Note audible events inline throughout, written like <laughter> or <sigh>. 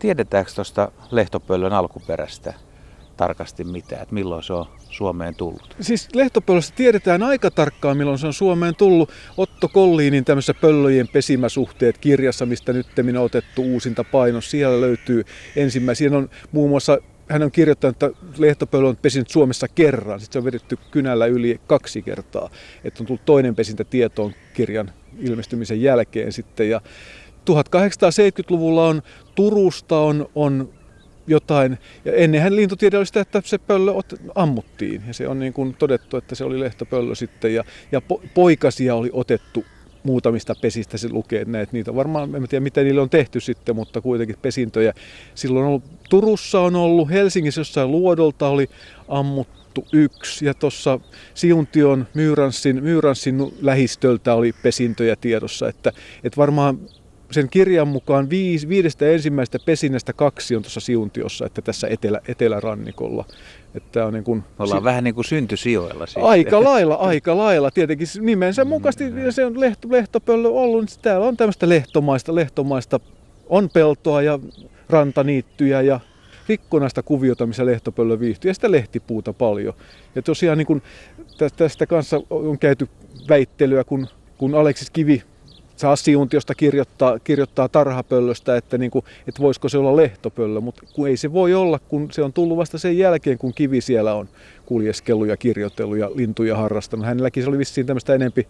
Tiedetäänkö tuosta lehtopöllön alkuperästä tarkasti mitään, että milloin se on Suomeen tullut? Siis lehtopöllöstä tiedetään aika tarkkaan, milloin se on Suomeen tullut. Otto Kolliinin tämmöisessä pöllöjen pesimäsuhteet kirjassa, mistä nyt on otettu uusinta painos. Siellä löytyy ensimmäisiä. On muun muassa hän on kirjoittanut, että lehtopöllö on pesinyt Suomessa kerran. Sitten se on vedetty kynällä yli kaksi kertaa. Että on tullut toinen pesintä tietoon kirjan ilmestymisen jälkeen sitten. Ja 1870-luvulla on Turusta on, on jotain, ja ennenhän lintutiede oli sitä, että se pöllö ammuttiin, ja se on niin kuin todettu, että se oli lehtopöllö sitten, ja, ja po, poikasia oli otettu muutamista pesistä se lukee näitä. Niitä varmaan, en tiedä mitä niille on tehty sitten, mutta kuitenkin pesintöjä. Silloin on ollut, Turussa on ollut, Helsingissä jossain Luodolta oli ammuttu yksi ja tuossa Siuntion Myyranssin, Myyranssin lähistöltä oli pesintöjä tiedossa, että, että varmaan sen kirjan mukaan viisi, viidestä ensimmäisestä pesinnästä kaksi on tuossa Siuntiossa, että tässä etelä, etelärannikolla. Että on niin kuin, Ollaan si- vähän niin kuin syntysijoilla siis. Aika <laughs> lailla, aika lailla. Tietenkin nimensä mukaisesti mm. se on lehto, lehtopöllö ollut. Niin täällä on tämmöistä lehtomaista, lehtomaista on peltoa ja rantaniittyjä ja rikkonaista kuviota, missä lehtopöllö viihtyy, ja sitä lehtipuuta paljon. Ja tosiaan niin kun tästä kanssa on käyty väittelyä, kun, kun Aleksis Kivi Sassiuntiosta kirjoittaa, kirjoittaa tarhapöllöstä, että, niin kuin, että voisiko se olla lehtopöllö, mutta kun ei se voi olla, kun se on tullut vasta sen jälkeen, kun kivi siellä on kuljeskellut ja kirjoitellut ja lintuja harrastanut. Hänelläkin se oli vissiin tämmöistä enempi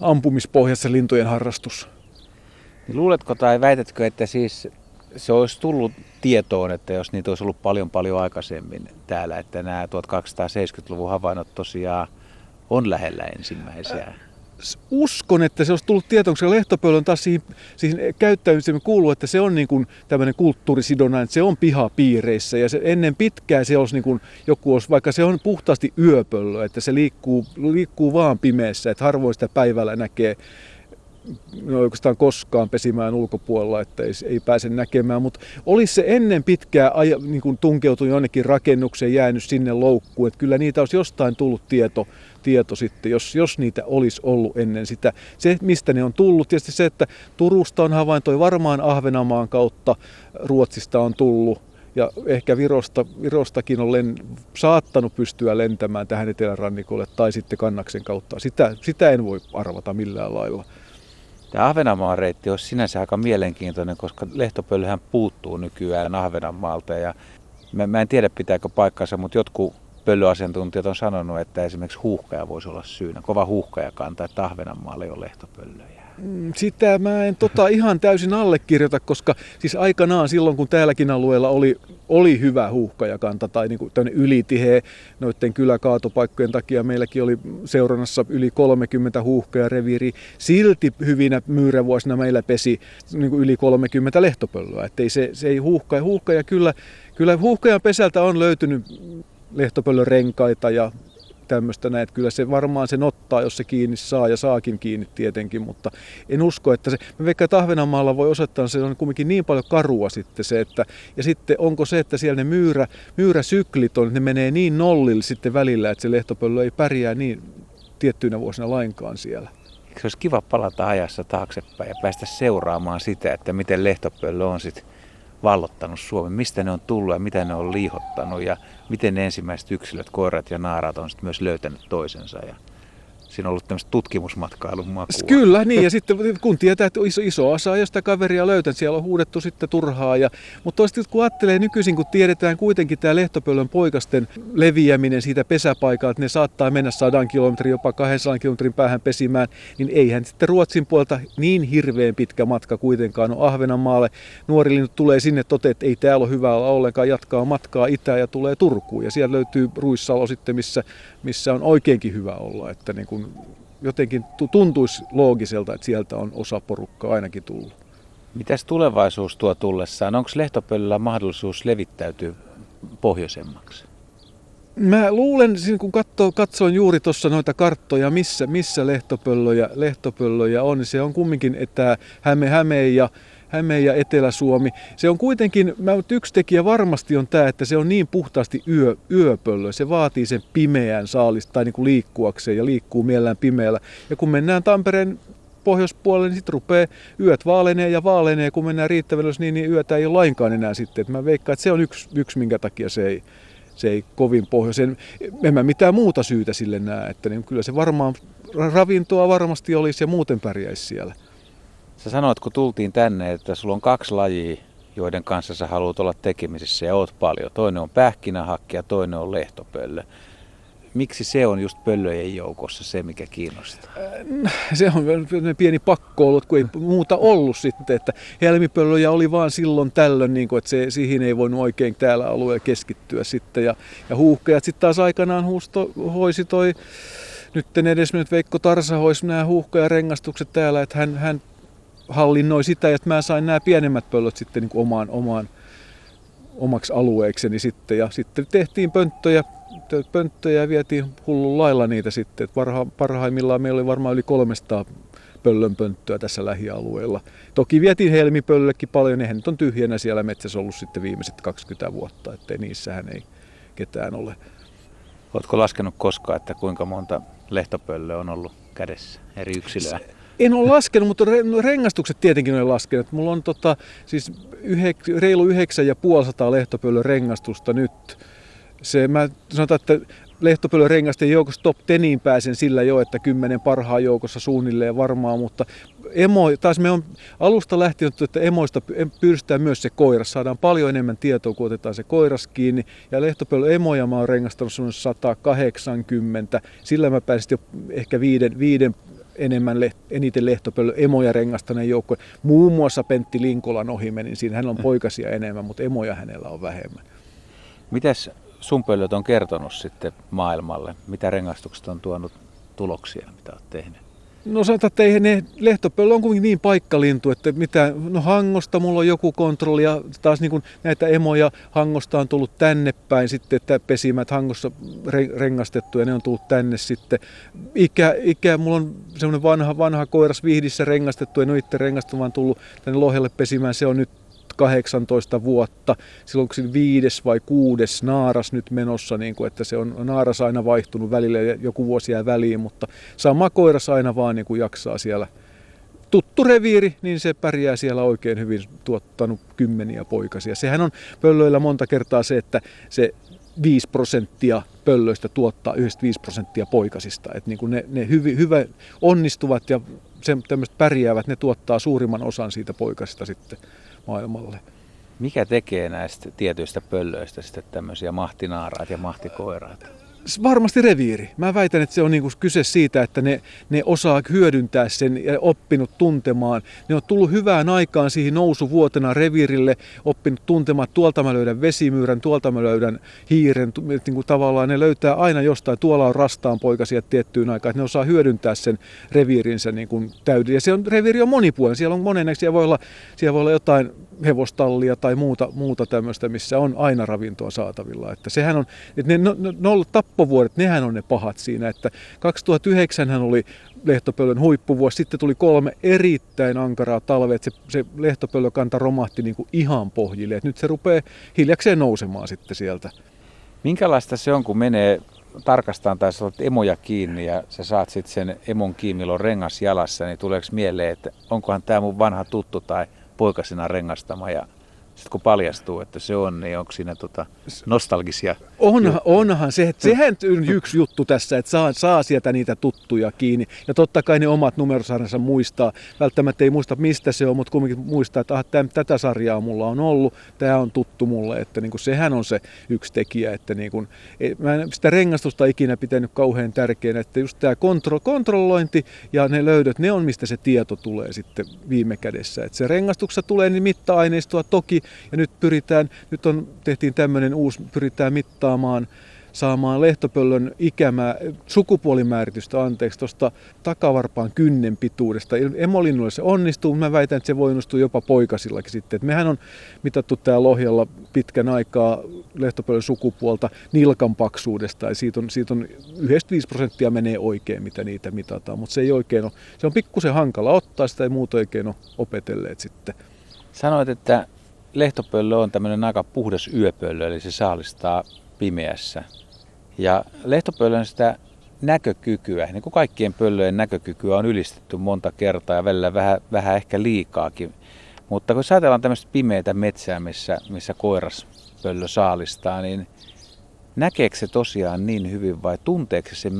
ampumispohjassa lintujen harrastus. Luuletko tai väitätkö, että siis se olisi tullut tietoon, että jos niitä olisi ollut paljon paljon aikaisemmin täällä, että nämä 1270-luvun havainnot tosiaan on lähellä ensimmäisiä? Uskon, että se olisi tullut tietoon, koska lehtopöllö on taas siihen, siihen käyttäytymiseen kuuluu, että se on niin kuin tämmöinen kulttuurisidonnainen, että se on pihapiireissä. Ja se ennen pitkään se olisi niin kuin joku olisi, vaikka se on puhtaasti yöpöllö, että se liikkuu, liikkuu vaan pimeässä, että harvoin sitä päivällä näkee no oikeastaan koskaan pesimään ulkopuolella, että ei, ei pääse näkemään, mutta olisi se ennen pitkää aja, niin kuin tunkeutunut jonnekin rakennukseen, jäänyt sinne loukkuun, että kyllä niitä olisi jostain tullut tieto, tieto sitten, jos, jos niitä olisi ollut ennen sitä. Se, mistä ne on tullut, tietysti se, että Turusta on havaintoi varmaan Ahvenamaan kautta, Ruotsista on tullut, ja ehkä Virosta, Virostakin on len, saattanut pystyä lentämään tähän etelärannikolle tai sitten Kannaksen kautta. Sitä, sitä en voi arvata millään lailla. Tämä Ahvenanmaan reitti olisi sinänsä aika mielenkiintoinen, koska lehtopölyhän puuttuu nykyään Ahvenanmaalta ja mä, mä en tiedä pitääkö paikkansa, mutta jotkut pölyasiantuntijat on sanonut, että esimerkiksi huuhkaja voisi olla syynä. Kova huuhkajakanta, että Ahvenanmaalla ei ole lehtopöllöjä. Mm, sitä mä en tota ihan täysin allekirjoita, koska siis aikanaan silloin kun täälläkin alueella oli, oli hyvä huuhkajakanta tai niin ylitiheä noiden kyläkaatopaikkojen takia meilläkin oli seurannassa yli 30 huuhkajareviiri. Silti hyvinä myyrävuosina meillä pesi niin kuin yli 30 lehtopöllöä. Että ei se, se ei huuhkaja, huuhkaja kyllä, kyllä huuhkajan pesältä on löytynyt lehtopöllön renkaita ja tämmöistä näin. Että kyllä se varmaan sen ottaa, jos se kiinni saa ja saakin kiinni tietenkin, mutta en usko, että se, mä veikkaan, että Ahvenanmaalla voi osoittaa, se on kuitenkin niin paljon karua sitten se, että, ja sitten onko se, että siellä ne myyrä, myyräsyklit on, ne menee niin nollille sitten välillä, että se lehtopöllö ei pärjää niin tiettyinä vuosina lainkaan siellä. Eikö se olisi kiva palata ajassa taaksepäin ja päästä seuraamaan sitä, että miten lehtopöllö on sitten vallottanut Suomen, mistä ne on tullut ja mitä ne on liihottanut ja miten ne ensimmäiset yksilöt, koirat ja naarat on sitten myös löytänyt toisensa. Ja siinä on ollut tämmöistä tutkimusmatkailun makua. Kyllä, niin. Ja sitten kun tietää, että iso, iso osa sitä kaveria löytän, siellä on huudettu sitten turhaa. Ja, mutta toisaalta kun ajattelee nykyisin, kun tiedetään kuitenkin tämä lehtopöllön poikasten leviäminen siitä pesäpaikalta, että ne saattaa mennä sadan kilometrin, jopa 200 kilometrin päähän pesimään, niin eihän sitten Ruotsin puolta niin hirveän pitkä matka kuitenkaan ole Ahvenanmaalle. Nuori linnut tulee sinne, toteaa, että ei täällä ole hyvä olla ollenkaan, jatkaa matkaa itään ja tulee Turkuun. Ja siellä löytyy Ruissalo sitten, missä, missä on oikeinkin hyvä olla. Että niin kuin kun jotenkin tuntuisi loogiselta, että sieltä on osa porukkaa ainakin tullut. Mitäs tulevaisuus tuo tullessaan? Onko lehtopölyllä mahdollisuus levittäytyä pohjoisemmaksi? Mä luulen, kun katsoo, katsoin juuri tuossa noita karttoja, missä, missä lehtopöllöjä, lehtopöllöjä on, niin se on kumminkin, että Häme, Häme ja Häme ja Etelä-Suomi. Se on kuitenkin, mä, yksi tekijä varmasti on tämä, että se on niin puhtaasti yö, yöpöllö. Se vaatii sen pimeän saalista tai niin kuin liikkuakseen ja liikkuu mielellään pimeällä. Ja kun mennään Tampereen pohjoispuolelle, niin sitten rupeaa yöt vaalenee ja vaalenee. Kun mennään riittävän niin, niin yötä ei ole lainkaan enää sitten. Et mä veikkaan, että se on yksi, yksi minkä takia se ei, se ei kovin pohjoisen, en mä mitään muuta syytä sille näe, että niin kyllä se varmaan ravintoa varmasti olisi ja muuten pärjäisi siellä. Sä sanoit, kun tultiin tänne, että sulla on kaksi lajia, joiden kanssa sä haluat olla tekemisissä ja oot paljon. Toinen on pähkinähakki ja toinen on lehtopöllö. Miksi se on just pöllöjen joukossa se, mikä kiinnostaa? Äh, se on pieni pakko ollut, kun ei muuta ollut sitten. Että helmipöllöjä oli vaan silloin tällöin, niin kuin, että se, siihen ei voinut oikein täällä alueella keskittyä sitten. Ja, ja huuhkejat sitten taas aikanaan huusto, hoisi toi nyt edesmennyt Veikko Tarsa hoisi nämä huuhka- ja rengastukset täällä, että hän, hän hallinnoi sitä, että mä sain nämä pienemmät pöllöt sitten niin kuin omaan, omaan, omaksi alueekseni sitten. Ja sitten tehtiin pönttöjä, pönttöjä ja vietiin hullun lailla niitä sitten. Et parha, parhaimmillaan meillä oli varmaan yli 300 pöllönpönttöä tässä lähialueella. Toki vietiin helmipöllökin paljon, ne nyt on tyhjänä siellä metsässä ollut sitten viimeiset 20 vuotta, ettei niissähän ei ketään ole. Oletko laskenut koskaan, että kuinka monta lehtopöllöä on ollut kädessä eri yksilöä? Se, en ole laskenut, mutta no rengastukset tietenkin olen laskenut. Mulla on tota, siis yhek, reilu 9500 lehtopöllön rengastusta nyt. Se, mä sanotaan, että lehtopöllön rengasten joukossa top teniin pääsen sillä jo, että kymmenen parhaan joukossa suunnilleen varmaan, mutta emo, taas me on alusta lähtien, että emoista pyrstetään myös se koiras. Saadaan paljon enemmän tietoa, kun otetaan se koiras kiinni. Ja lehtopöllön emoja mä oon rengastanut 180. Sillä mä pääsin jo ehkä viiden, viiden enemmän eniten lehtopöllö emoja rengastaneen joukko. Muun muassa Pentti Linkolan ohi meni siinä. Hänellä on <laughs> poikasia enemmän, mutta emoja hänellä on vähemmän. Mitäs sun pöllöt on kertonut sitten maailmalle? Mitä rengastukset on tuonut tuloksia, mitä olet tehnyt? No sanotaan, että ei ne, lehtopöllö on kuitenkin niin paikkalintu, että mitä, no Hangosta mulla on joku kontrolli ja taas niin kuin näitä emoja Hangosta on tullut tänne päin sitten, että pesimät Hangossa rengastettu ja ne on tullut tänne sitten. Ikä, ikä mulla on semmoinen vanha, vanha koiras vihdissä rengastettu, en ole itse rengastunut, vaan tullut tänne Lohelle pesimään, se on nyt 18 vuotta. Silloin onko viides vai kuudes naaras nyt menossa, niin kuin, että se on naaras aina vaihtunut välillä ja joku vuosi jää väliin, mutta sama koiras aina vaan niin kuin jaksaa siellä tuttu reviiri, niin se pärjää siellä oikein hyvin, tuottanut kymmeniä poikasia. Sehän on pöllöillä monta kertaa se, että se 5 prosenttia pöllöistä tuottaa 95 prosenttia poikasista. Että niin kuin ne, ne hyvi, hyvä onnistuvat ja se, tämmöiset pärjäävät, ne tuottaa suurimman osan siitä poikasista sitten maailmalle. Mikä tekee näistä tietyistä pöllöistä sitten tämmöisiä mahtinaaraat ja mahtikoiraat? Varmasti reviiri. Mä väitän, että se on niinku kyse siitä, että ne, ne osaa hyödyntää sen ja oppinut tuntemaan. Ne on tullut hyvään aikaan siihen nousuvuotena reviirille, oppinut tuntemaan, että tuolta mä löydän vesimyyrän, tuolta mä löydän hiiren. Niin kuin tavallaan ne löytää aina jostain, tuolla on rastaan poikasia tiettyyn aikaan, että ne osaa hyödyntää sen reviirinsä niin kuin täyden. Ja se on, reviiri on monipuolinen, siellä on monenneksi, siellä voi olla, siellä voi olla jotain hevostallia tai muuta, muuta tämmöistä, missä on aina ravintoa saatavilla. Että sehän on, että ne no, no, no, tappovuodet, nehän on ne pahat siinä, että 2009 hän oli lehtopöllön huippuvuosi, sitten tuli kolme erittäin ankaraa talvea, että se, se lehtopöllökanta romahti niin kuin ihan pohjille, että nyt se rupeaa hiljakseen nousemaan sitten sieltä. Minkälaista se on, kun menee tarkastaan tai sä emoja kiinni ja sä saat sitten sen emon kiinni, on rengas jalassa, niin tuleeko mieleen, että onkohan tämä mun vanha tuttu tai poikasena rengastama ja sitten kun paljastuu, että se on, niin onko siinä tota nostalgisia? Onhan, onhan se, että sehän on yksi juttu tässä, että saa, saa sieltä niitä tuttuja kiinni. Ja totta kai ne omat numerosarjansa muistaa. Välttämättä ei muista mistä se on, mutta kuitenkin muistaa, että ah, täm, tätä sarjaa mulla on ollut, tämä on tuttu mulle. Että niin kuin, sehän on se yksi tekijä. Että niin kuin, mä en sitä rengastusta ikinä pitänyt kauhean tärkeänä, että just tämä kontro, kontrollointi ja ne löydöt, ne on mistä se tieto tulee sitten viime kädessä. Että se rengastuksessa tulee niin mitta-aineistoa toki, ja nyt pyritään, nyt on, tehtiin tämmöinen uusi, pyritään mittaamaan saamaan lehtopöllön ikämää, sukupuolimääritystä anteeksi tuosta takavarpaan kynnen pituudesta. Emolinnuille se onnistuu, mä väitän, että se voi onnistua jopa poikasillakin sitten. Et mehän on mitattu täällä Lohjalla pitkän aikaa lehtopöllön sukupuolta nilkan paksuudesta, ja siitä on, siitä on 95 prosenttia menee oikein, mitä niitä mitataan, mutta se ei oikein ole, se on pikkusen hankala ottaa, sitä ei muuta oikein ole opetelleet sitten. Sanoit, että lehtopöllö on tämmöinen aika puhdas yöpöllö, eli se saalistaa pimeässä. Ja lehtopöllön sitä näkökykyä, niin kuin kaikkien pöllöjen näkökykyä on ylistetty monta kertaa ja välillä vähän, vähän ehkä liikaakin. Mutta kun ajatellaan tämmöistä pimeitä metsää, missä, missä koiraspöllö saalistaa, niin näkeekö se tosiaan niin hyvin vai tunteeko se sen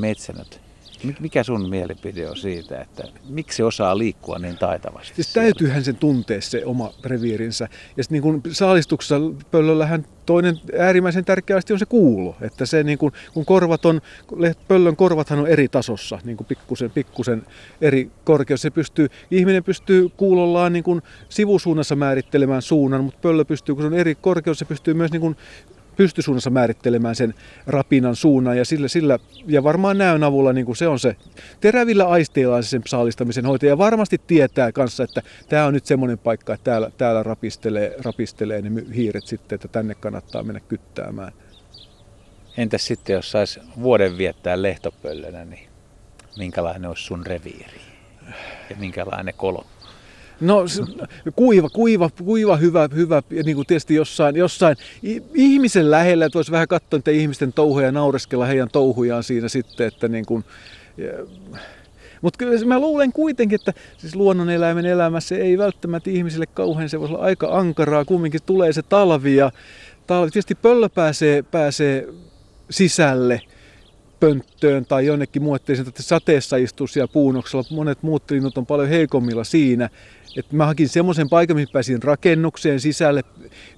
mikä sun mielipide on siitä, että miksi osaa liikkua niin taitavasti? Siis täytyyhän sen tuntea se oma reviirinsä. Ja sitten niin saalistuksessa pöllöllähän toinen äärimmäisen tärkeästi on se kuulo. Että se niin kuin, kun korvat on, pöllön korvathan on eri tasossa, niin kuin pikkusen, pikkusen eri korkeus. Se pystyy, ihminen pystyy kuulollaan niin sivusuunnassa määrittelemään suunnan, mutta pöllö pystyy, kun se on eri korkeus, se pystyy myös niin kuin pystysuunnassa määrittelemään sen rapinan suunnan ja, sillä, sillä, ja varmaan näön avulla niin kuin se on se terävillä aisteilla se sen saalistamisen hoito ja varmasti tietää kanssa, että tämä on nyt semmoinen paikka, että täällä, täällä rapistelee, rapistelee ne hiiret sitten, että tänne kannattaa mennä kyttäämään. Entäs sitten, jos saisi vuoden viettää lehtopöllönä, niin minkälainen olisi sun reviiri? Ja minkälainen kolo? No kuiva, kuiva, kuiva, hyvä, hyvä. Niin kuin tietysti jossain, jossain ihmisen lähellä, että voisi vähän katsoa niitä ihmisten touhuja ja naureskella heidän touhujaan siinä sitten, että niin kuin, mutta kyllä mä luulen kuitenkin, että siis luonnoneläimen elämässä ei välttämättä ihmisille kauhean, se voisi olla aika ankaraa, kumminkin tulee se talvi ja talvi. Tietysti pöllö pääsee, pääsee sisälle pönttöön tai jonnekin muotteeseen, että sateessa istuu siellä puunoksella. Monet muut linnut on paljon heikommilla siinä. Et mä hakin semmoisen paikan, missä pääsin rakennukseen sisälle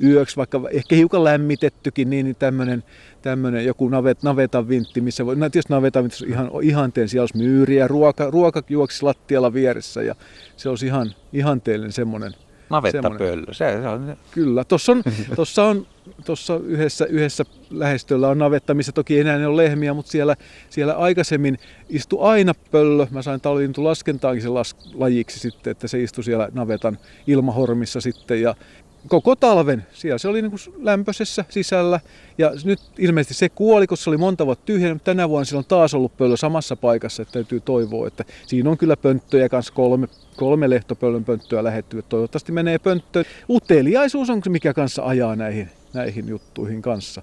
yöksi, vaikka ehkä hiukan lämmitettykin, niin tämmöinen tämmöinen joku navet, navetan vintti, missä voi, no tietysti navetan vintti ihan ihanteen, siellä olisi myyriä, ruoka, ruoka juoksi lattialla vieressä ja se olisi ihan ihanteellinen semmoinen Navettapöllö, se, se on... Kyllä, tuossa <laughs> on, tossa on tuossa yhdessä, yhdessä lähestöllä on navetta, missä toki enää ei ole lehmiä, mutta siellä, siellä aikaisemmin istui aina pöllö. Mä sain talvintu laskentaankin sen las, lajiksi sitten, että se istui siellä navetan ilmahormissa sitten ja koko talven. Siellä se oli niin kuin lämpöisessä sisällä ja nyt ilmeisesti se kuoli, koska se oli monta vuotta tyhjä, mutta tänä vuonna sillä on taas ollut pöllö samassa paikassa, että täytyy toivoa, että siinä on kyllä pönttöjä kanssa kolme, kolme lehtopöllön pönttöä lähetty, että toivottavasti menee pönttöön. Uteliaisuus on mikä kanssa ajaa näihin, näihin juttuihin kanssa.